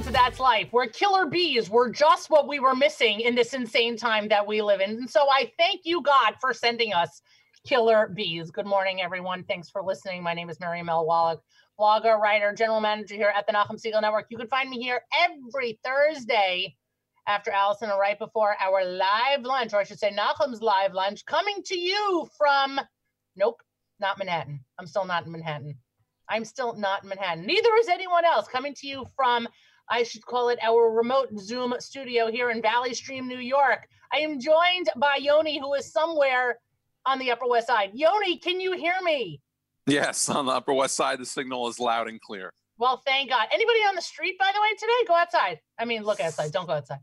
welcome to That's Life, where killer bees were just what we were missing in this insane time that we live in. And so I thank you, God, for sending us killer bees. Good morning, everyone. Thanks for listening. My name is Miriam Wallach, blogger, writer, general manager here at the Nachum Segal Network. You can find me here every Thursday after Allison and right before our live lunch, or I should say Nachum's live lunch, coming to you from, nope, not Manhattan. I'm still not in Manhattan. I'm still not in Manhattan. Neither is anyone else coming to you from, I should call it our remote Zoom studio here in Valley Stream, New York. I am joined by Yoni, who is somewhere on the Upper West Side. Yoni, can you hear me? Yes, on the Upper West Side, the signal is loud and clear. Well, thank God. Anybody on the street, by the way, today? Go outside. I mean, look outside. Don't go outside.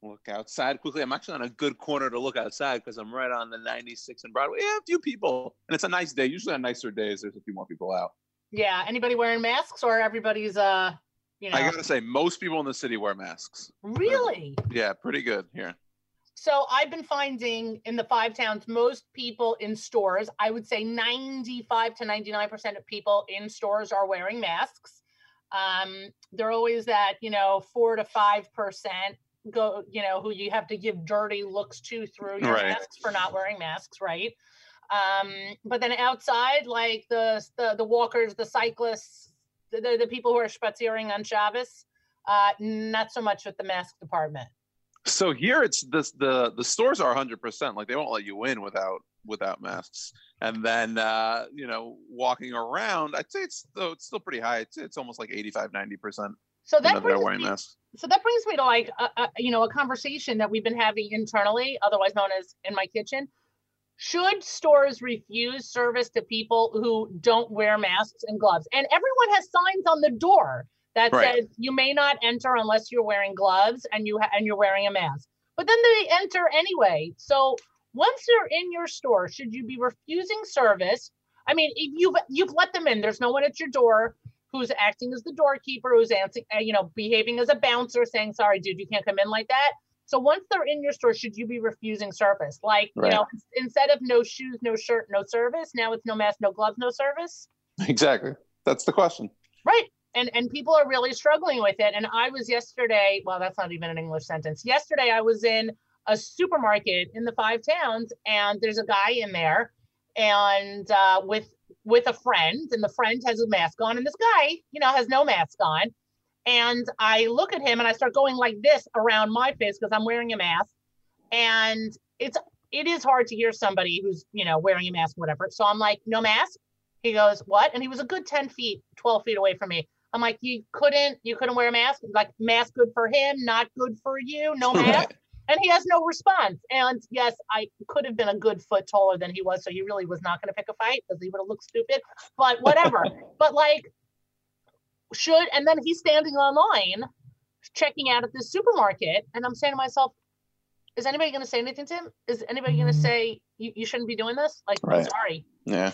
Look outside quickly. I'm actually on a good corner to look outside because I'm right on the 96 and Broadway. Yeah, a few people, and it's a nice day. Usually on nicer days, there's a few more people out. Yeah. Anybody wearing masks or everybody's uh you know I gotta say, most people in the city wear masks. really? Yeah, pretty good here. So I've been finding in the five towns, most people in stores, I would say 95 to 99% of people in stores are wearing masks. Um, they're always that, you know, four to five percent go, you know, who you have to give dirty looks to through your Right. masks for not wearing masks, right? Um, but then outside, like the the, the walkers, the cyclists, the, the, people who are spaziering on Shabbos, uh, not so much with the mask department. So here it's this the the stores are 100 percent like they won't let you in without without masks. And then uh, you know walking around, I'd say it's still it's still pretty high. It's it's almost like 85 90 percent So that brings wearing me, masks. so that brings me to like a, a, you know a conversation that we've been having internally otherwise known as in my kitchen should stores refuse service to people who don't wear masks and gloves? And everyone has signs on the door that Right. says you may not enter unless you're wearing gloves and you ha- and you're wearing a mask. But then they enter anyway. So once they're in your store should you be refusing service? I mean if you've you've let them in. There's no one at your door who's acting as the doorkeeper, who's answering, uh, you know, behaving as a bouncer, saying, "Sorry, dude, you can't come in like that." So once they're in your store, should you be refusing service? Like, Right. you know, instead of no shoes, no shirt, no service, now it's no mask, no gloves, no service. Exactly. That's the question. Right. And and people are really struggling with it. And I was yesterday, well, that's not even an English sentence. Yesterday I was in a supermarket in the five towns, and there's a guy in there and uh, with with a friend, and the friend has a mask on, and this guy, you know, has no mask on. And I look at him and I start going like this around my face because I'm wearing a mask. And it's it is hard to hear somebody who's, you know, wearing a mask, whatever. So I'm like, no mask. He goes, what? And he was a good 10 feet, 12 feet away from me. I'm like, you couldn't, you couldn't wear a mask. Like mask good for him, not good for you. No mask. And he has no response. And yes, I could have been a good foot taller than he was. So he really was not going to pick a fight because he would have looked stupid. But whatever. but like, should, and then he's standing online checking out at this supermarket. And I'm saying to myself, is anybody going to say anything to him? Is anybody going to mm-hmm. say, you, you shouldn't be doing this? Like, I'm Right. sorry. Yeah.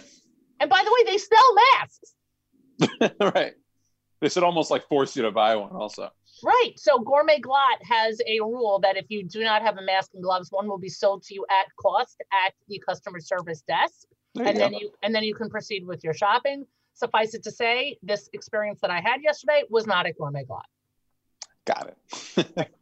And by the way, they sell masks. right. They should almost like force you to buy one also. Right. So Gourmet Glatt has a rule that if you do not have a mask and gloves, one will be sold to you at cost at the customer service desk. And you then you and then you can proceed with your shopping. Suffice it to say, this experience that I had yesterday was not at Gourmet Glatt. Got it.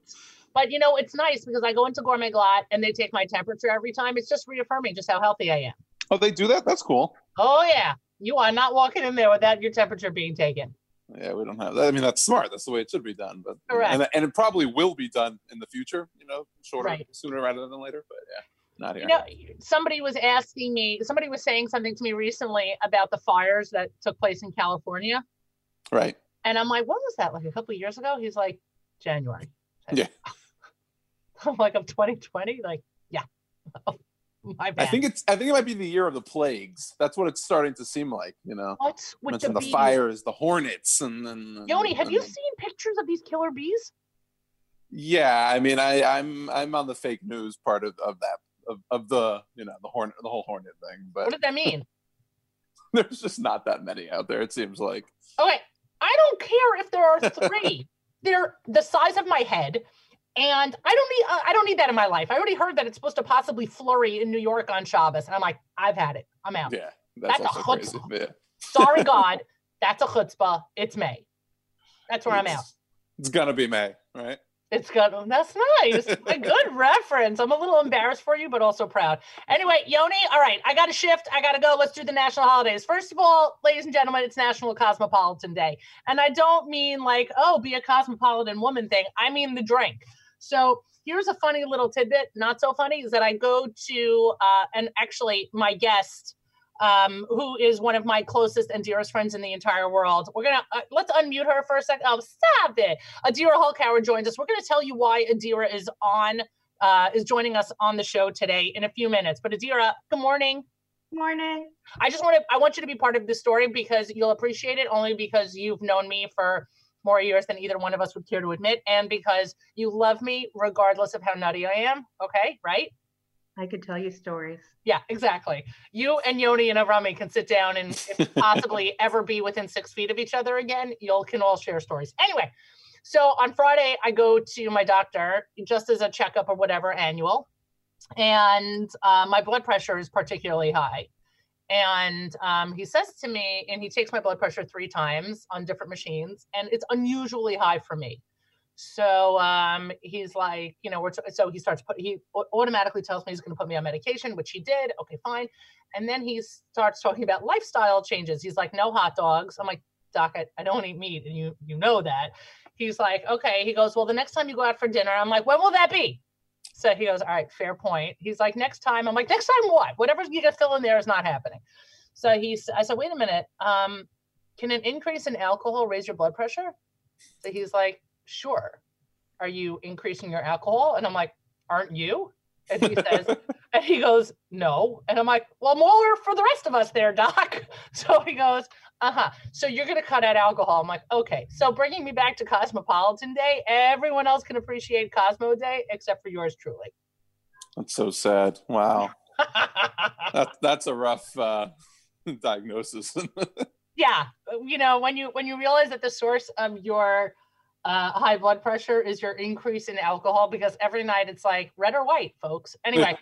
But you know, it's nice because I go into Gourmet Glatt and they take my temperature every time. It's just reaffirming just how healthy I am. oh, they do that? That's cool. Oh yeah. You are not walking in there without your temperature being taken. Yeah, we don't have that. I mean, that's smart. That's the way it should be done. But Correct. and, and it probably will be done in the future. You know, shorter, Right. sooner rather than later. But yeah, not here. You know, somebody was asking me, somebody was saying something to me recently about the fires that took place in California. right. And I'm like, what was that? Like a couple of years ago? He's like, January. Yeah. I'm like, of 2020? Like, yeah. Oh, my I think it's. I think it might be the year of the plagues. That's what it's starting to seem like. You know, What's with the, the, bees? fires, the hornets, and then. Yoni, have and you seen pictures of these killer bees? Yeah, I mean, I, I'm I'm on the fake news part of, of that of, of the you know the horn the whole hornet thing, But What does that mean? there's just not that many out there. It seems like. Okay, I don't care if there are three. They're the size of my head, and I don't need uh, I don't need that in my life. I already heard that it's supposed to possibly flurry in New York on Shabbos, and I'm like, I've had it. I'm out. Yeah, that's, That's a crazy. chutzpah. Sorry, God, that's a chutzpah. It's May. That's where I'm out. It's- It's gonna be May, right? It's good. That's nice. A good reference. I'm a little embarrassed for you, but also proud. Anyway, Yoni, all right, I got to shift. I got to go. Let's do the national holidays. First of all, ladies and gentlemen, it's National Cosmopolitan Day. And I don't mean like, oh, be a cosmopolitan woman thing. I mean the drink. So here's a funny little tidbit, not so funny, is that I go to, uh, and actually, my guest um, who is one of my closest and dearest friends in the entire world. We're gonna uh, let's unmute her for a second. Oh, stop it! Adira Hulkower joins us. We're gonna tell you why Adira is on uh, is joining us on the show today in a few minutes. But Adira, good morning. Good Morning. I just want to I want you to be part of this story because you'll appreciate it only because you've known me for more years than either one of us would care to admit, and because you love me regardless of how nutty I am. Okay, right? I could tell you stories. Yeah, exactly. You and Yoni and Avrami can sit down and possibly ever be within six feet of each other again. You'll can all share stories. Anyway, so on Friday I go to my doctor just as a checkup or whatever annual, and uh, my blood pressure is particularly high. And um, he says to me, and he takes my blood pressure three times on different machines, and it's unusually high for me. So um, he's like, you know, t- so he starts put he automatically tells me he's going to put me on medication, which he did. Okay, fine. And then he starts talking about lifestyle changes. He's like, no hot dogs. I'm like, doc, I, I don't eat meat, and you you know that. He's like, okay. He goes, well, the next time you go out for dinner, I'm like, when will that be? So he goes, all right, fair point. He's like, next time. I'm like, next time what? Whatever you get fill in there is not happening. So he's, I said, wait a minute. Um, can an increase in alcohol raise your blood pressure? So he's like, sure. Are you increasing your alcohol? And I'm like, aren't you? And he says, and he goes, no. And I'm like, well, more for the rest of us there, doc. So he goes, uh-huh. So you're going to cut out alcohol. I'm like, okay. So bringing me back to Cosmopolitan Day, everyone else can appreciate Cosmo Day except for yours truly. That's so sad. Wow. that, that's a rough uh, diagnosis. yeah. You know, when you, when you realize that the source of your uh, high blood pressure is your increase in alcohol because every night it's like red or white, folks. Anyway,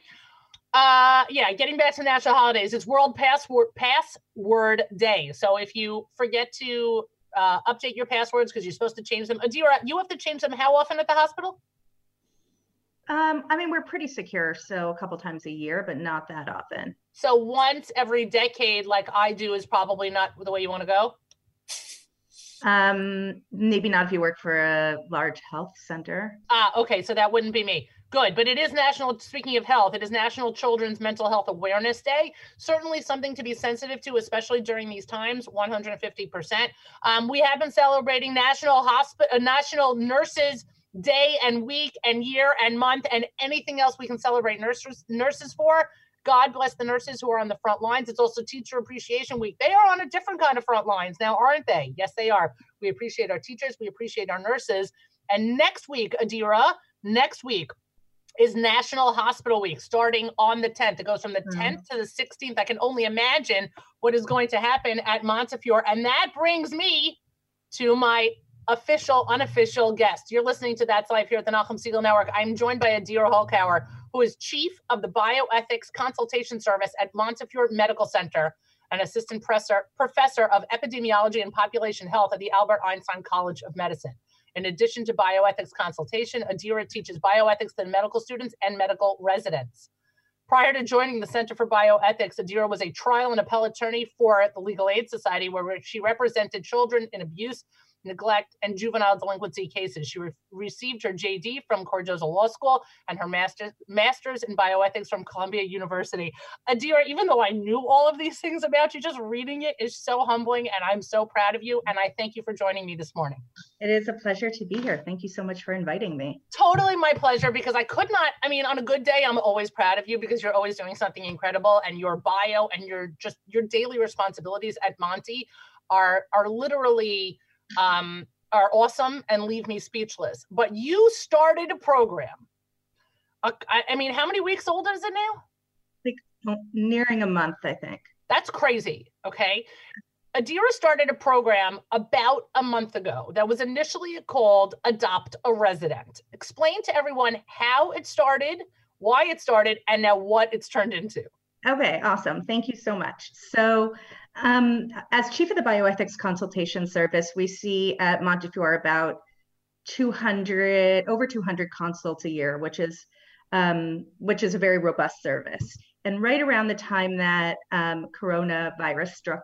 uh, yeah, getting back to national holidays, it's World Password Password Day. So if you forget to uh, update your passwords because you're supposed to change them, Adira, you have to change them how often at the hospital? Um, I mean, we're pretty secure, so a couple times a year, but not that often. So once every decade, like I do, is probably not the way you want to go. Um, maybe not if you work for a large health center. Ah, okay, so that wouldn't be me. Good, but it is National, speaking of health, it is National Children's Mental Health Awareness Day. Certainly something to be sensitive to, especially during these times, 150%. Um, we have been celebrating National Hospital, uh, National Nurses Day and week and year and month and anything else we can celebrate nurses, nurses for. God bless the nurses who are on the front lines. It's also Teacher Appreciation Week. They are on a different kind of front lines now, aren't they? Yes, they are. We appreciate our teachers. We appreciate our nurses. And next week, Adira, next week is National Hospital Week starting on the 10th. It goes from the 10th mm-hmm. to the 16th. I can only imagine what is going to happen at Montefiore. And that brings me to my official, unofficial guest. You're listening to That's Life here at the Nachum Segal Network. I'm joined by Adira Hulkower, who is chief of the bioethics consultation service at Montefiore Medical Center, an assistant professor of epidemiology and population health at the Albert Einstein College of Medicine. In addition to bioethics consultation, Adira teaches bioethics to medical students and medical residents. Prior to joining the Center for Bioethics, Adira was a trial and appellate attorney for the Legal Aid Society, where she represented children in abuse neglect, and juvenile delinquency cases. She re- received her JD from Cardozo Law School and her master- master's in bioethics from Columbia University. Adira, even though I knew all of these things about you, just reading it is so humbling, and I'm so proud of you. And I thank you for joining me this morning. It is a pleasure to be here. Thank you so much for inviting me. Totally my pleasure because I could not, I mean, on a good day, I'm always proud of you because you're always doing something incredible and your bio and your just your daily responsibilities at Monty are are literally um, are awesome and leave me speechless. But you started a program. Uh, I, I, mean, how many weeks old is it now? Like nearing a month, I think. That's crazy. Okay. Adira started a program about a month ago that was initially called Adopt a Resident. Explain to everyone how it started, why it started, and now what it's turned into. Okay, awesome. Thank you so much. So, um, as chief of the bioethics consultation service, we see at Montefiore about 200 over 200 consults a year, which is um, which is a very robust service. And right around the time that um, coronavirus struck,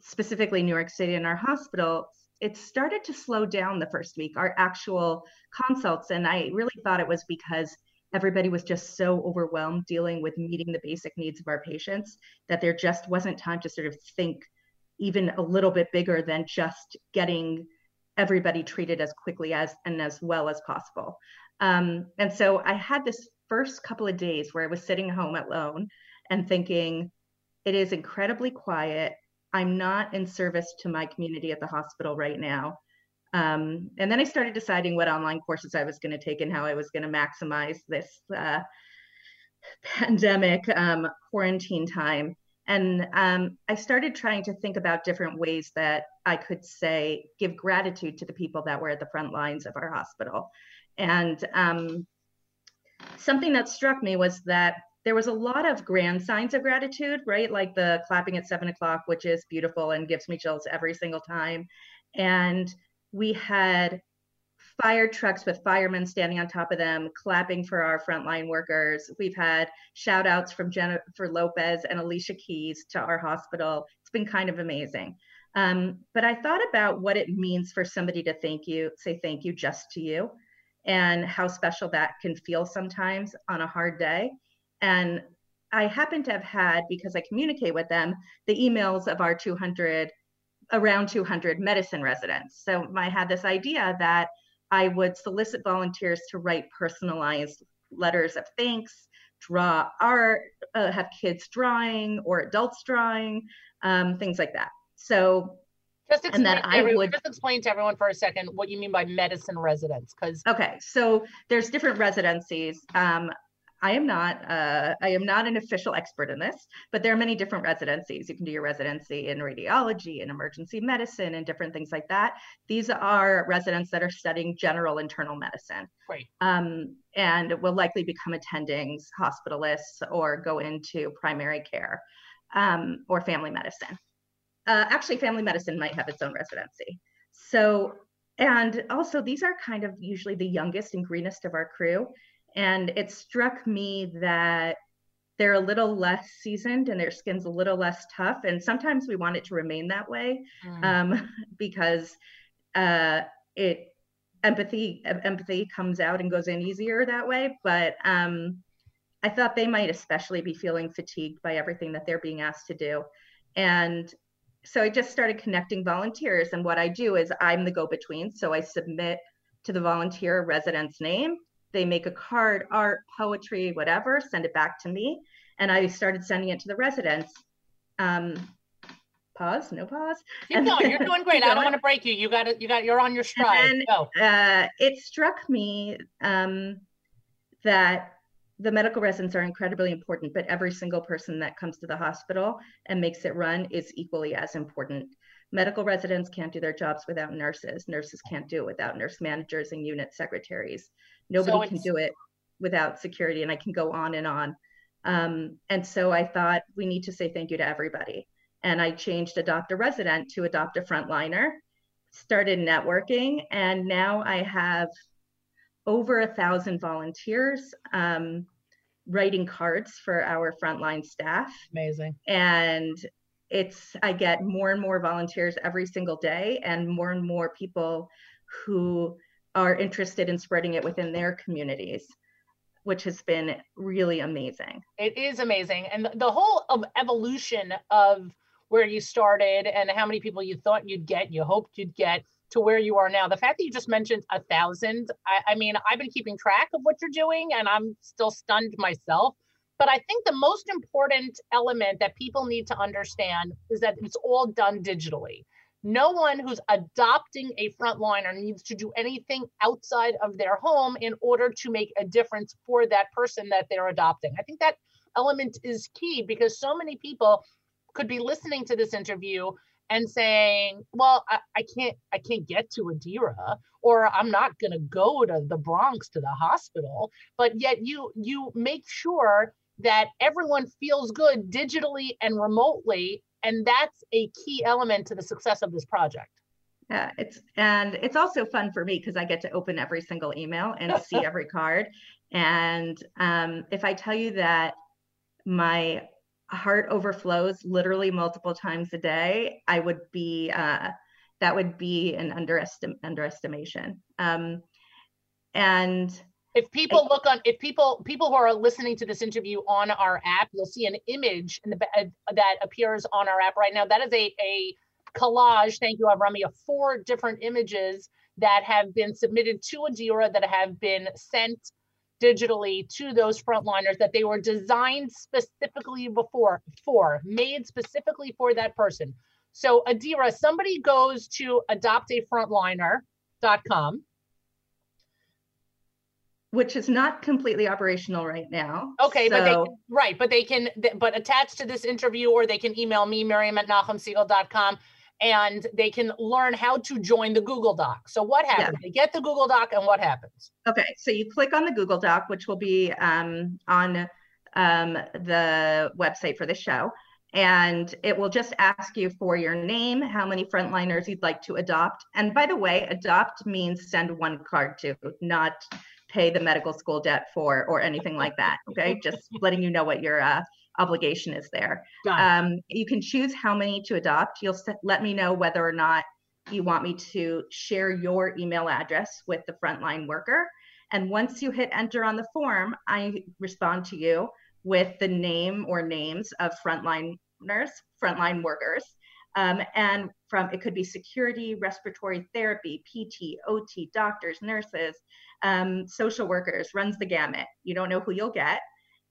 specifically New York City and our hospital, it started to slow down the first week, our actual consults. And I really thought it was because everybody was just so overwhelmed dealing with meeting the basic needs of our patients that there just wasn't time to sort of think even a little bit bigger than just getting everybody treated as quickly as and as well as possible. Um, and so I had this first couple of days where I was sitting home alone and thinking, it is incredibly quiet. I'm not in service to my community at the hospital right now. Um, and then I started deciding what online courses I was going to take and how I was going to maximize this uh, pandemic um, quarantine time. And um, I started trying to think about different ways that I could say, give gratitude to the people that were at the front lines of our hospital. And um, something that struck me was that there was a lot of grand signs of gratitude, right? Like the clapping at seven o'clock, which is beautiful and gives me chills every single time. And we had fire trucks with firemen standing on top of them, clapping for our frontline workers. We've had shout outs from Jennifer Lopez and Alicia Keys to our hospital. It's been kind of amazing. Um, but I thought about what it means for somebody to thank you, say thank you just to you, and how special that can feel sometimes on a hard day. And I happen to have had, because I communicate with them, the emails of our 200, around 200 medicine residents. So I had this idea that I would solicit volunteers to write personalized letters of thanks, draw art, uh, have kids drawing or adults drawing, um, things like that. So just explain, and that I everyone, would just explain to everyone for a second what you mean by medicine residents, because okay, so there's different residencies. Um, I am not uh, I am not an official expert in this, but there are many different residencies. You can do your residency in radiology and emergency medicine and different things like that. These are residents that are studying general internal medicine. Right. Um, and will likely become attendings, hospitalists, or go into primary care um, or family medicine. Uh, actually, family medicine might have its own residency. So, and also these are kind of usually the youngest and greenest of our crew. And it struck me that they're a little less seasoned and their skin's a little less tough. And sometimes we want it to remain that way mm. um, because uh, it empathy empathy comes out and goes in easier that way. But um, I thought they might especially be feeling fatigued by everything that they're being asked to do. And so I just started connecting volunteers. And what I do is I'm the go between. So I submit to the volunteer resident's name they make a card, art, poetry, whatever, send it back to me. And I started sending it to the residents. Um, pause, no pause. Keep going. You're doing great. I don't want to break you. You got it. You got. You're on your stride. And, Go. Uh, it struck me um, that the medical residents are incredibly important, but every single person that comes to the hospital and makes it run is equally as important. Medical residents can't do their jobs without nurses. Nurses can't do it without nurse managers and unit secretaries. Nobody so can do it without security, and I can go on and on. Um, and so I thought we need to say thank you to everybody. And I changed adopt a resident to adopt a frontliner, started networking, and now I have over a thousand volunteers um, writing cards for our frontline staff. Amazing. And it's I get more and more volunteers every single day, and more and more people who are interested in spreading it within their communities which has been really amazing. It is amazing. And the whole evolution of where you started and how many people you thought you'd get you hoped you'd get to where you are now. The fact that you just mentioned a thousand I, I mean i've been keeping track of what you're doing and i'm still stunned myself. But I think the most important element that people need to understand is that it's all done digitally. No one who's adopting a frontliner needs to do anything outside of their home in order to make a difference for that person that they're adopting. I think that element is key because so many people could be listening to this interview and saying, "Well, I, I can't, I can't get to Adira, or I'm not going to go to the Bronx to the hospital." But yet, you you make sure that everyone feels good digitally and remotely and that's a key element to the success of this project Yeah, it's and it's also fun for me because I get to open every single email and see every card. And um, if I tell you that my heart overflows literally multiple times a day, I would be uh, that would be an underestim- underestimation. Um, and if people look on if people people who are listening to this interview on our app you'll see an image in the, uh, that appears on our app right now. That is a a collage thank you avrami of four different images that have been submitted to adira that have been sent digitally to those frontliners that they were designed specifically before for made specifically for that person. So adira somebody goes to adoptafrontliner.com which is not completely operational right now. Okay, so, but they right, but they can but attached to this interview or they can email me, Miriam at NachumSegal.com and they can learn how to join the Google Doc. So what happens? Yeah. They get the Google Doc and what happens? Okay, so you click on the Google Doc, which will be um, on um, the website for the show. And it will just ask you for your name, how many frontliners you'd like to adopt. And by the way, adopt means send one card to, not pay the medical school debt for or anything like that. Okay, just letting you know what your uh, obligation is there. Um, you can choose how many to adopt. You'll let me know whether or not you want me to share your email address with the frontline worker. And once you hit enter on the form, I respond to you with the name or names of frontliners, frontline workers. Um, and from it could be security, respiratory therapy, PT, OT, doctors, nurses, um, social workers, runs the gamut. You don't know who you'll get.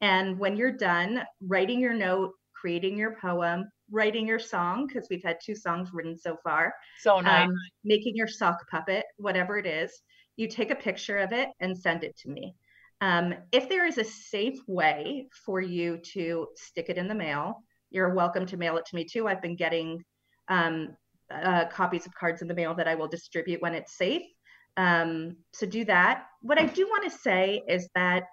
And when you're done writing your note, creating your poem, writing your song, because we've had two songs written so far. So um, nice. Um, making your sock puppet, whatever it is, you take a picture of it and send it to me. Um, if there is a safe way for you to stick it in the mail, you're welcome to mail it to me too. I've been getting um, uh, copies of cards in the mail that I will distribute when it's safe. Um, so do that. What I do want to say is that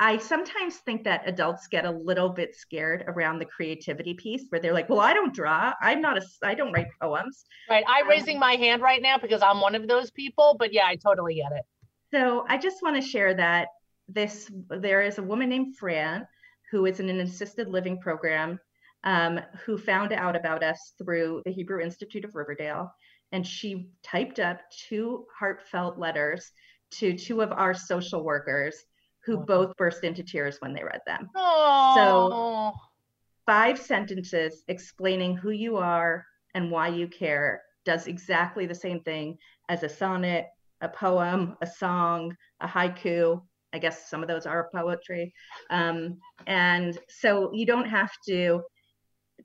I sometimes think that adults get a little bit scared around the creativity piece where they're like, well, I don't draw. I'm not a, I don't write poems. Right. I'm um, raising my hand right now because I'm one of those people, but yeah, I totally get it. So I just want to share that this, there is a woman named Fran who is in an assisted living program um, who found out about us through the Hebrew Institute of Riverdale. And she typed up two heartfelt letters to two of our social workers who both burst into tears when they read them. So, five sentences explaining who you are and why you care does exactly the same thing as a sonnet, a poem, a song, a haiku. I guess some of those are poetry. Um, and so you don't have to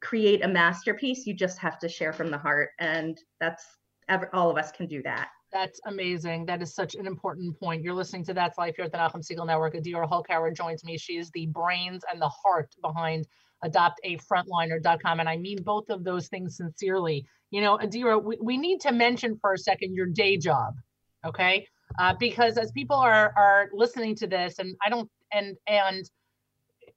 create a masterpiece you just have to share from the heart and that's all of us can do that that's amazing. That is such an important point. You're listening to That's Life here at the Nachum Segal Network. Adira Hulkower joins me. She is the brains and the heart behind adoptafrontliner.com. And I mean both of those things sincerely. You know, Adira, we, we need to mention for a second your day job, okay? Uh, because as people are are listening to this, and I don't, and and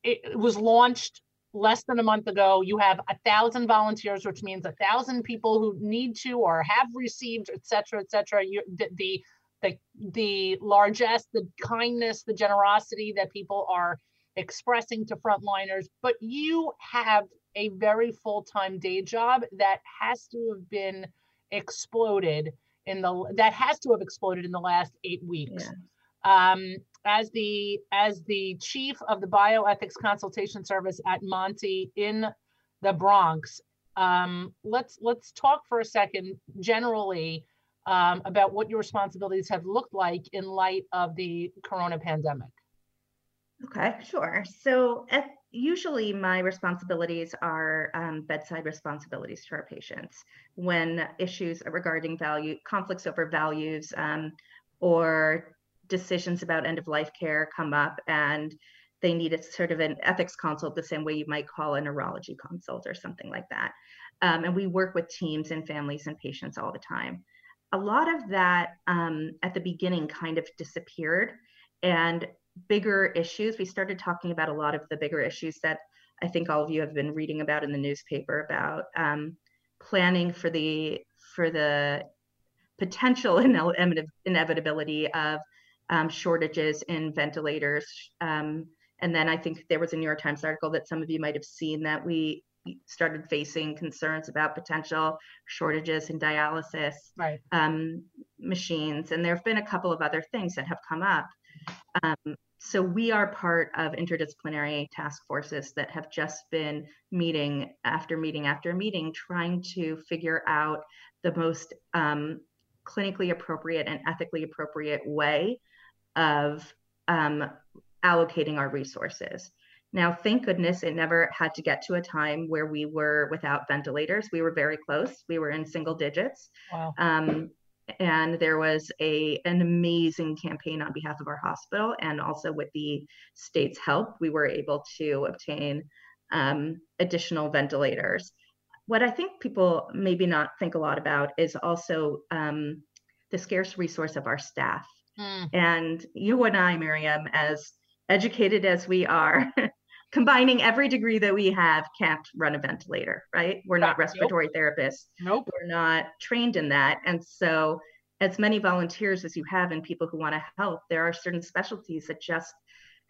it was launched less than a month ago. You have a thousand volunteers, which means a thousand people who need to or have received, et cetera, et cetera. You, the, the the the largesse, the kindness, the generosity that people are expressing to frontliners, but you have a very full-time day job that has to have been exploded in the that has to have exploded in the last eight weeks. Yeah. Um, as the as the chief of the bioethics consultation service at Monty in the Bronx, um, let's let's talk for a second generally um, about what your responsibilities have looked like in light of the corona pandemic. Okay, sure. So at, usually my responsibilities are um, bedside responsibilities to our patients when issues regarding value conflicts over values um, or decisions about end of life care come up and they need a sort of an ethics consult the same way you might call a neurology consult or something like that. Um, and we work with teams and families and patients all the time. A lot of that um, at the beginning kind of disappeared, and bigger issues, we started talking about a lot of the bigger issues that I think all of you have been reading about in the newspaper about um, planning for the for the potential inevitability of um, shortages in ventilators. Um, and then I think there was a New York Times article that some of you might have seen that we started facing concerns about potential shortages in dialysis right. um, machines. And there have been a couple of other things that have come up. Um, so we are part of interdisciplinary task forces that have just been meeting after meeting after meeting, trying to figure out the most um, clinically appropriate and ethically appropriate way of um, allocating our resources. Now, thank goodness it never had to get to a time where we were without ventilators. We were very close. We were in single digits. Wow. Um, and there was a an amazing campaign on behalf of our hospital and also with the state's help we were able to obtain um, additional ventilators what i think people maybe not think a lot about is also um, the scarce resource of our staff mm. and you and i miriam as educated as we are combining every degree that we have can't run a ventilator, right? We're not respiratory nope. therapists. Nope. We're not trained in that. And so, as many volunteers as you have and people who want to help, there are certain specialties that just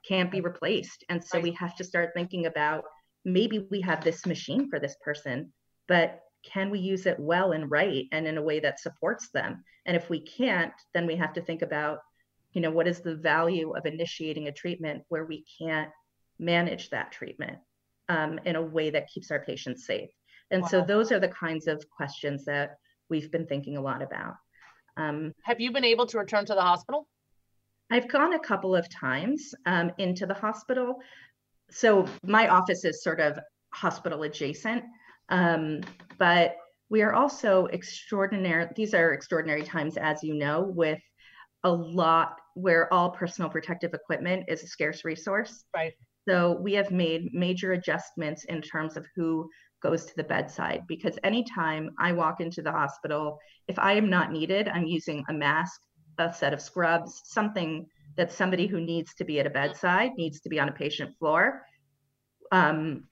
can't be replaced. And so, right. we have to start thinking about maybe we have this machine for this person, but can we use it well and right and in a way that supports them? And if we can't, then we have to think about, you know, what is the value of initiating a treatment where we can't manage that treatment um, in a way that keeps our patients safe. And wow. so those are the kinds of questions that we've been thinking a lot about. Um, Have you been able to return to the hospital? I've gone a couple of times um, into the hospital. So my office is sort of hospital adjacent, um, but we are also extraordinary. These are extraordinary times, as you know, with a lot where all personal protective equipment is a scarce resource. Right. So we have made major adjustments in terms of who goes to the bedside because anytime I walk into the hospital, if I am not needed, I'm using a mask, a set of scrubs, something that somebody who needs to be at a bedside, needs to be on a patient floor, um,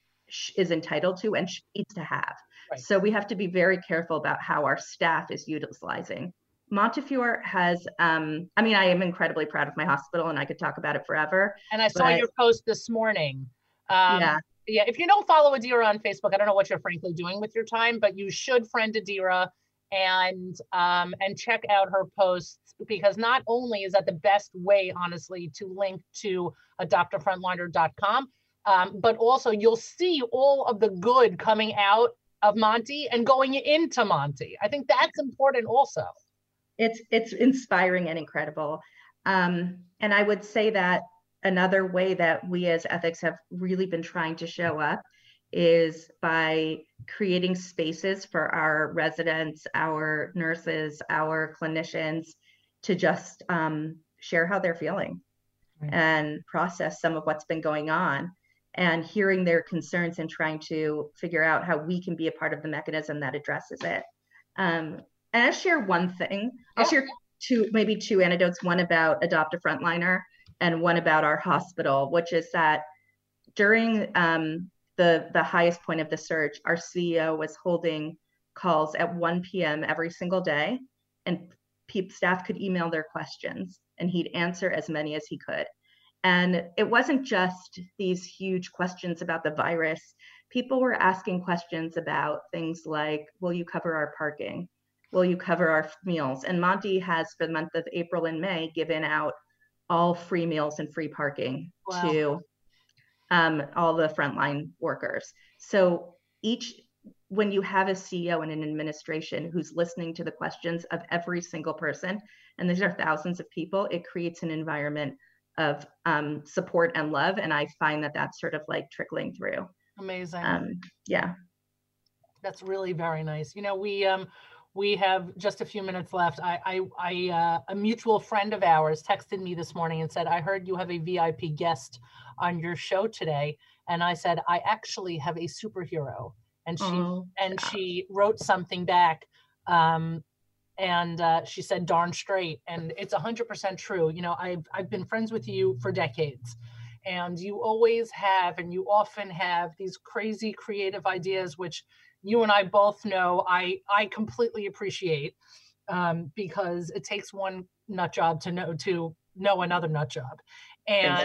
is entitled to and she needs to have. Right. So we have to be very careful about how our staff is utilizing Montefiore has, um, I mean, I am incredibly proud of my hospital and I could talk about it forever. And I saw but, your post this morning. Um, yeah. Yeah. If you don't follow Adira on Facebook, I don't know what you're frankly doing with your time, but you should friend Adira and um, and check out her posts because not only is that the best way, honestly, to link to adoptafrontliner.com, um, but also you'll see all of the good coming out of Monty and going into Monty. I think that's important also it's it's inspiring and incredible. Um, and I would say that another way that we as ethics have really been trying to show up is by creating spaces for our residents, our nurses, our clinicians to just um, share how they're feeling right. and process some of what's been going on and hearing their concerns and trying to figure out how we can be a part of the mechanism that addresses it. Um, and I'll share one thing. I'll share two, maybe two anecdotes. One about Adopt a Frontliner, and one about our hospital, which is that during um, the the highest point of the surge, our CEO was holding calls at 1 p.m. every single day, and staff could email their questions, and he'd answer as many as he could. And it wasn't just these huge questions about the virus. People were asking questions about things like, "Will you cover our parking?" will you cover our meals? And Monty has, for the month of April and May, given out all free meals and free parking wow. to um, all the frontline workers. So each, when you have a CEO and an administration who's listening to the questions of every single person, and these are thousands of people, it creates an environment of um, support and love. And I find that that's sort of like trickling through. Amazing. Um, yeah. That's really very nice. You know, we um, we have just a few minutes left. I, I, I uh, a mutual friend of ours texted me this morning and said, "I heard you have a VIP guest on your show today," and I said, "I actually have a superhero," and she oh, and yeah. she wrote something back, um, and uh, she said, "Darn straight," and it's hundred percent true. You know, I've I've been friends with you for decades. And you always have, and you often have these crazy creative ideas, which you and I both know I I completely appreciate um, because it takes one nut job to know to know another nut job. And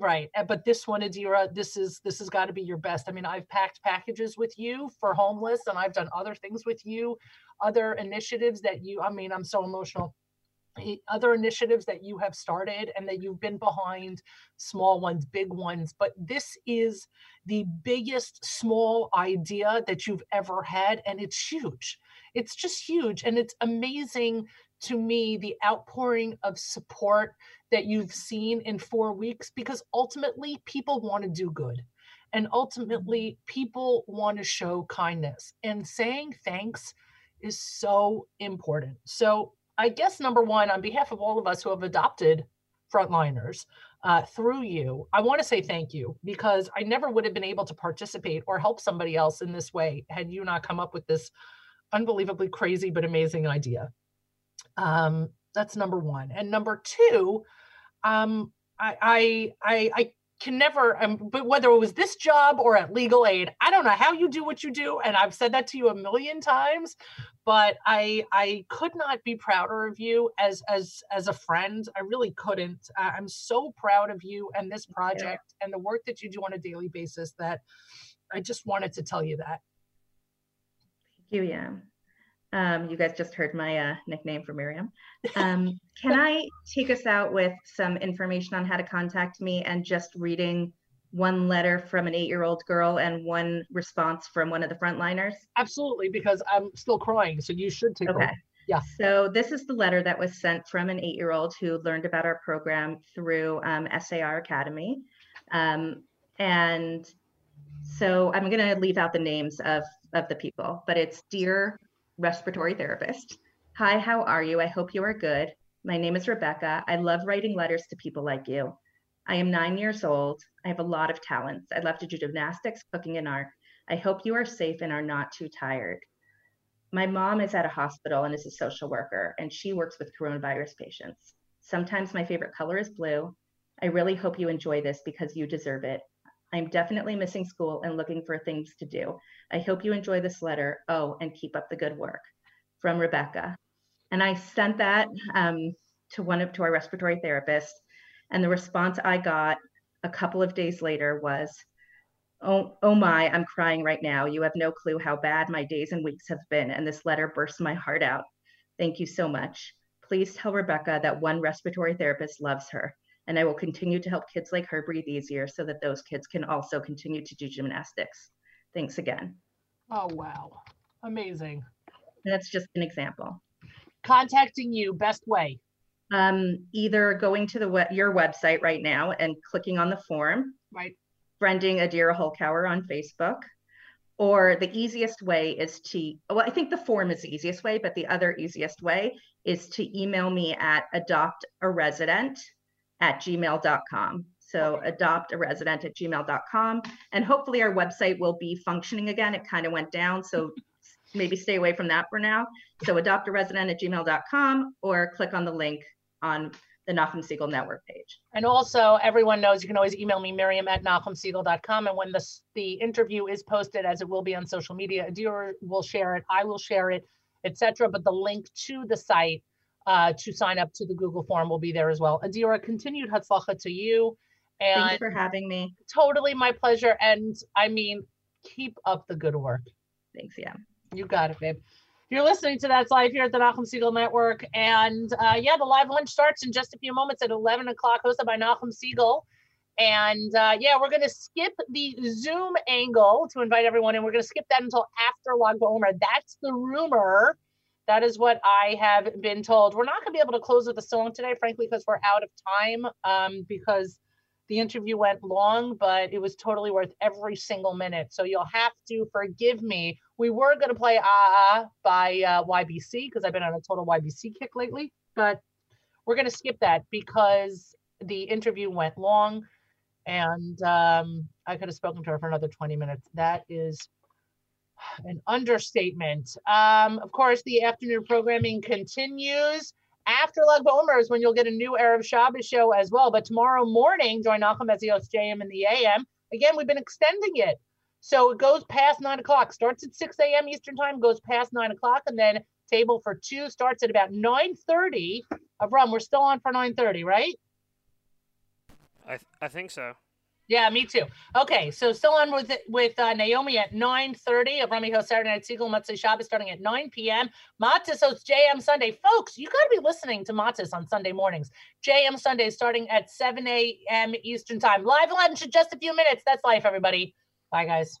right. But this one, Adira, this is this has got to be your best. I mean, I've packed packages with you for homeless and I've done other things with you, other initiatives that you I mean, I'm so emotional. Other initiatives that you have started and that you've been behind small ones big ones but this is the biggest small idea that you've ever had and it's huge. It's just huge and it's amazing to me the outpouring of support that you've seen in 4 weeks because ultimately people want to do good and ultimately mm-hmm. people want to show kindness and saying thanks is so important so I guess number one, on behalf of all of us who have adopted frontliners uh, through you, I want to say thank you because I never would have been able to participate or help somebody else in this way had you not come up with this unbelievably crazy but amazing idea. Um, that's number one. And number two, um, I, I, I, I can never um, but whether it was this job or at legal aid i don't know how you do what you do and i've said that to you a million times but i i could not be prouder of you as as as a friend. I really couldn't. I'm so proud of you and this project and the work that you do on a daily basis that i just wanted to tell you that. Thank you yeah um, you guys just heard my uh, nickname for Miriam. Um, can I take us out with some information on how to contact me and just reading one letter from an eight year old girl and one response from one of the frontliners? Absolutely, because I'm still crying. So you should take Okay. Yeah. So this is the letter that was sent from an eight year old who learned about our program through um, SAR Academy. Um, and so I'm going to leave out the names of, of the people, but it's Dear respiratory therapist. Hi, how are you? I hope you are good. My name is Rebecca. I love writing letters to people like you. I am nine years old. I have a lot of talents. I love to do gymnastics, cooking, and art. I hope you are safe and are not too tired. My mom is at a hospital and is a social worker, and she works with coronavirus patients. Sometimes my favorite color is blue. I really hope you enjoy this because you deserve it. I'm definitely missing school and looking for things to do. I hope you enjoy this letter. Oh, and keep up the good work from Rebecca. And I sent that um, to one of to our respiratory therapist, and the response I got a couple of days later was, "Oh, oh my, I'm crying right now. You have no clue how bad my days and weeks have been, and this letter burst my heart out. Thank you so much. Please tell Rebecca that one respiratory therapist loves her and I will continue to help kids like her breathe easier so that those kids can also continue to do gymnastics. Thanks again. Oh, wow. Amazing. That's just an example. Contacting you, best way? Um, either going to the web, your website right now and clicking on the form. Right. Friending Adira Hulkower on Facebook. Or the easiest way is to, well, I think the form is the easiest way, but the other easiest way is to email me at adopt a resident at gmail.com. So adopt a resident at gmail.com. And hopefully our website will be functioning again. It kind of went down. So maybe stay away from that for now. So adopt a resident at gmail.com or click on the link on the Nachum Segal Network page. And also, everyone knows you can always email me, Miriam at NachumSegal.com. And when the, the interview is posted, as it will be on social media, Adira will share it, I will share it, etc. But the link to the site uh, to sign up to the Google form will be there as well. Adira, continued hatzlacha to you. And Thank you for having me. Totally my pleasure. And I mean, keep up the good work. Thanks. Yeah. You got it, babe. You're listening to That's Life here at the Nachum Segal Network. And uh, yeah, the live lunch starts in just a few moments at 11 o'clock, hosted by Nachum Segal. And uh, yeah, we're going to skip the Zoom angle to invite everyone and We're going to skip that until after Lag BaOmer. That's the rumor that is what I have been told. We're not going to be able to close with a song today, frankly, because we're out of time. Um, because the interview went long, but it was totally worth every single minute. So you'll have to forgive me. We were going to play Ah Ah by uh, YBC because I've been on a total YBC kick lately, but we're going to skip that because the interview went long and um, I could have spoken to her for another 20 minutes. That is an understatement. Um, of course, the afternoon programming continues. After Lag BaOmer is when you'll get a new Erev Shabbos show as well. But tomorrow morning, join Nachum JM in the AM. Again, we've been extending it So it goes past nine o'clock, starts at 6 a.m. Eastern time, goes past nine o'clock, and then table for two starts at about 9:30 of rum. We're still on for 9:30, right? I th- I think so. Yeah, me too. Okay, so still on with with uh, Naomi at 9.30 of Rummy host Saturday Night Segal Motzei Shabbos starting at 9 p.m. Matis hosts JM Sunday. Folks, you got to be listening to Matis on Sunday mornings. JM Sunday starting at 7 a.m. Eastern Time. Live lunch in just a few minutes. That's life, everybody. Bye, guys.